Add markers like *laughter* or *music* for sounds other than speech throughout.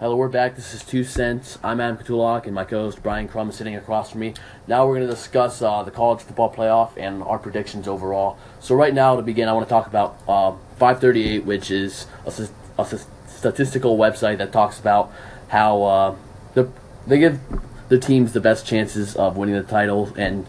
Hello, we're back. This is Two Cents. I'm Adam Katulak, and my co-host Brian Crum is sitting across from me. Now we're going to discuss uh, the college football playoff and our predictions overall. So right now, to begin, I want to talk about uh, 538, which is a statistical website that talks about how uh, the, they give the teams the best chances of winning the title, and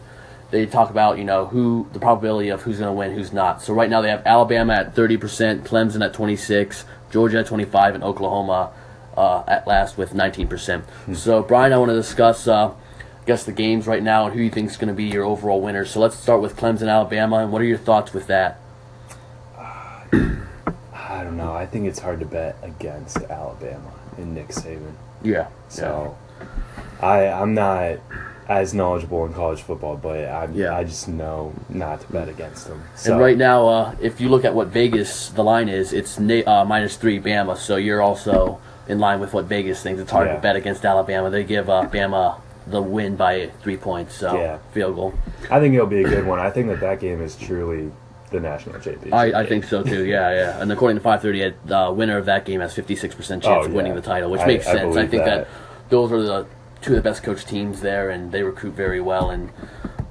they talk about you know who the probability of who's going to win, who's not. So right now they have Alabama at 30%, Clemson at 26, Georgia at 25, and Oklahoma uh, at last with 19%. So, Brian, I want to discuss, uh, I guess, the games right now and who you think is going to be your overall winner. So, let's start with Clemson, Alabama, and what are your thoughts with that? I don't know. I think it's hard to bet against Alabama and Nick Saban. Yeah. So I I'm not as knowledgeable in college football, but I Yeah. I just know not to bet against them. So And right now, uh, if you look at what Vegas the line is, it's na- uh, minus three Bama. So you're also in line with what Vegas thinks. It's hard Yeah. to bet against Alabama. They give uh, Bama the win by three points. So Yeah. field goal. I think it'll be a good one. I think that that game is truly the national championship. I, I think so too. Yeah, yeah. And according to 538, the winner of that game has 56% chance Oh, of winning yeah. the title, which I- makes sense. I, believe think that. that. those are the two of the best coached teams there, and they recruit very well. And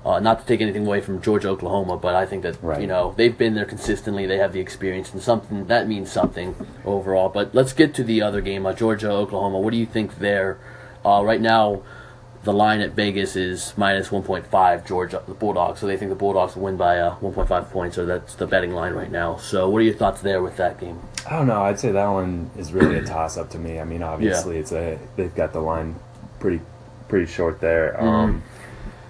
uh, not to take anything away from Georgia, Oklahoma, but I think that Right. you know they've been there consistently. They have the experience, and something that means something overall. But let's get to the other game, uh, Georgia, Oklahoma. What do you think there? Uh, right now, the line at Vegas is minus 1.5 Georgia the Bulldogs, so they think the Bulldogs will win by uh, 1.5 points, or that's the betting line right now. So, what are your thoughts there with that game? I don't know. I'd say that one is really a toss up to me. I mean, obviously, it's a they've got the line pretty pretty short there. Mm-hmm. Um,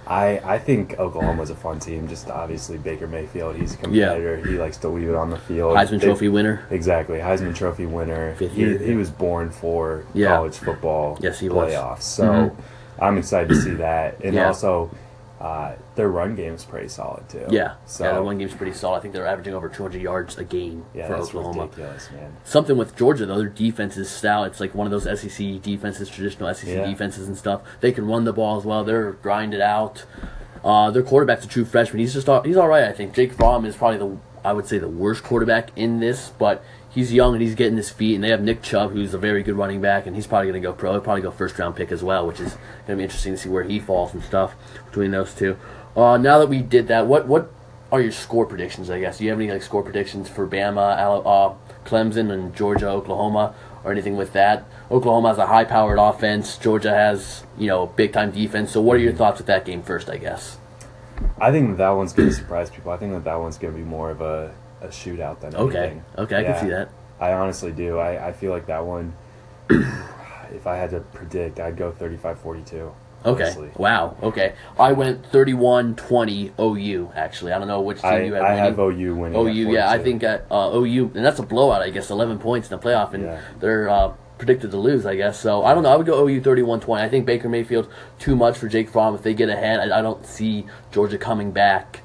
I I think Oklahoma's a fun team. Just obviously Baker Mayfield. He's a competitor. He likes to leave it on the field. Heisman They- Trophy winner. Exactly, Heisman Trophy winner. Fifth He, year. he was born for Yeah. college football Yes, he was. playoffs. So Mhm. I'm excited to see that, and Yeah. also uh, their run game is pretty solid too. Yeah, So yeah, the one game's pretty solid. I think they're averaging over 200 yards a game yeah, for that's Oklahoma. ridiculous, man. Something with Georgia though, their defense is stout. It's like one of those SEC defenses, traditional SEC Yeah. defenses and stuff. They can run the ball as well. They're grinded out. Uh, their quarterback's a true freshman. He's just all, he's all right. I think Jake Fromm is probably the I would say the worst quarterback in this, but he's young and he's getting his feet. And they have Nick Chubb, who's a very good running back, and he's probably going to go pro. He'll probably go first round pick as well, which is going to be interesting to see where he falls and stuff between those two. Uh, now that we did that, what what are your score predictions? I guess do you have any like score predictions for Bama, uh, Clemson, and Georgia, Oklahoma, or anything with that? Oklahoma has a high powered offense. Georgia has you know big time defense. So what are your thoughts with that game first? I guess. I think that, one's going to surprise people. I think that that one's going to be more of a, a shootout than Okay, anything. okay, I Yeah. can see that. I honestly do. I, I feel like that one, *sighs* if I had to predict, I'd go 35 42. Okay. honestly. Wow. Okay. I went 31-20 OU. Actually, I don't know which team I, you have I winning. have OU winning. OU, yeah, I think at uh, OU, and that's a blowout, I guess, 11 points in the playoff, and Yeah. they're uh, predicted to lose, I guess. So I don't know. I would go OU 31-20. I think Baker Mayfield too much for Jake Fromm. If they get ahead, I, I don't see Georgia coming back.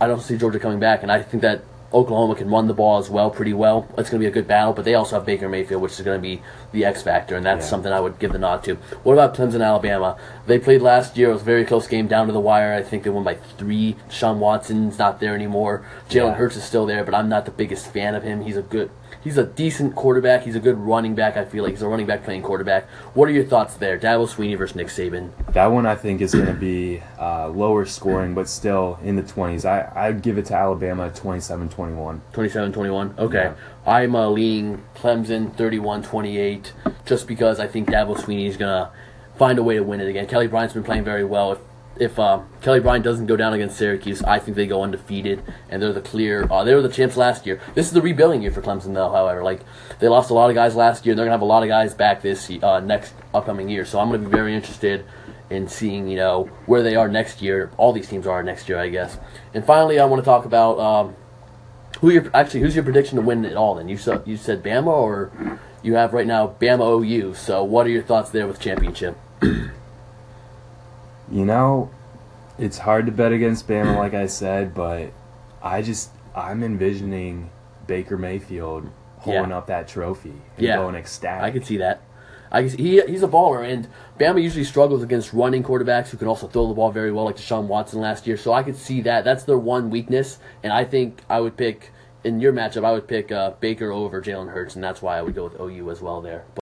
I don't see Georgia coming back, and I think that Oklahoma can run the ball as well, pretty well. It's going to be a good battle, but they also have Baker Mayfield, which is going to be the X factor, and that's Yeah. something I would give the nod to. What about Clemson, Alabama? They played last year. It was a very close game down to the wire. I think they won by three. Sean Watson's not there anymore. Jalen Yeah. Hurts is still there, but I'm not the biggest fan of him. He's a good, he's a decent quarterback. He's a good running back. I feel like he's a running back playing quarterback. What are your thoughts there? Dabo Swinney versus Nick Saban. That one I think is going to be uh, lower scoring, but still in the 20s. I, I'd give it to Alabama 27 21. 27-21. Okay. Yeah. I'm uh, leaning Clemson 31-28 just because I think Dabo Swinney is going to find a way to win it again. Kelly Bryant's been playing very well. If if uh, Kelly Bryant doesn't go down against Syracuse, I think they go undefeated and they're the clear. Uh, they were the champs last year. This is the rebuilding year for Clemson, though. However, like they lost a lot of guys last year, and they're gonna have a lot of guys back this uh, next upcoming year. So I'm gonna be very interested in seeing you know where they are next year. All these teams are next year, I guess. And finally, I want to talk about. Um, who your actually? Who's your prediction to win it all? Then you said you said Bama, or you have right now Bama OU. So what are your thoughts there with championship? *clears throat* You know, it's hard to bet against Bama, like I said, but I just, I'm envisioning Baker Mayfield holding Yeah. up that trophy and Yeah. going ecstatic. I can see that. I can see, he he's a baller, and Bama usually struggles against running quarterbacks who can also throw the ball very well, like Deshaun Watson last year. So I could see that. That's their one weakness, and I think I would pick in your matchup. I would pick uh, Baker over Jalen Hurts, and that's why I would go with OU as well there.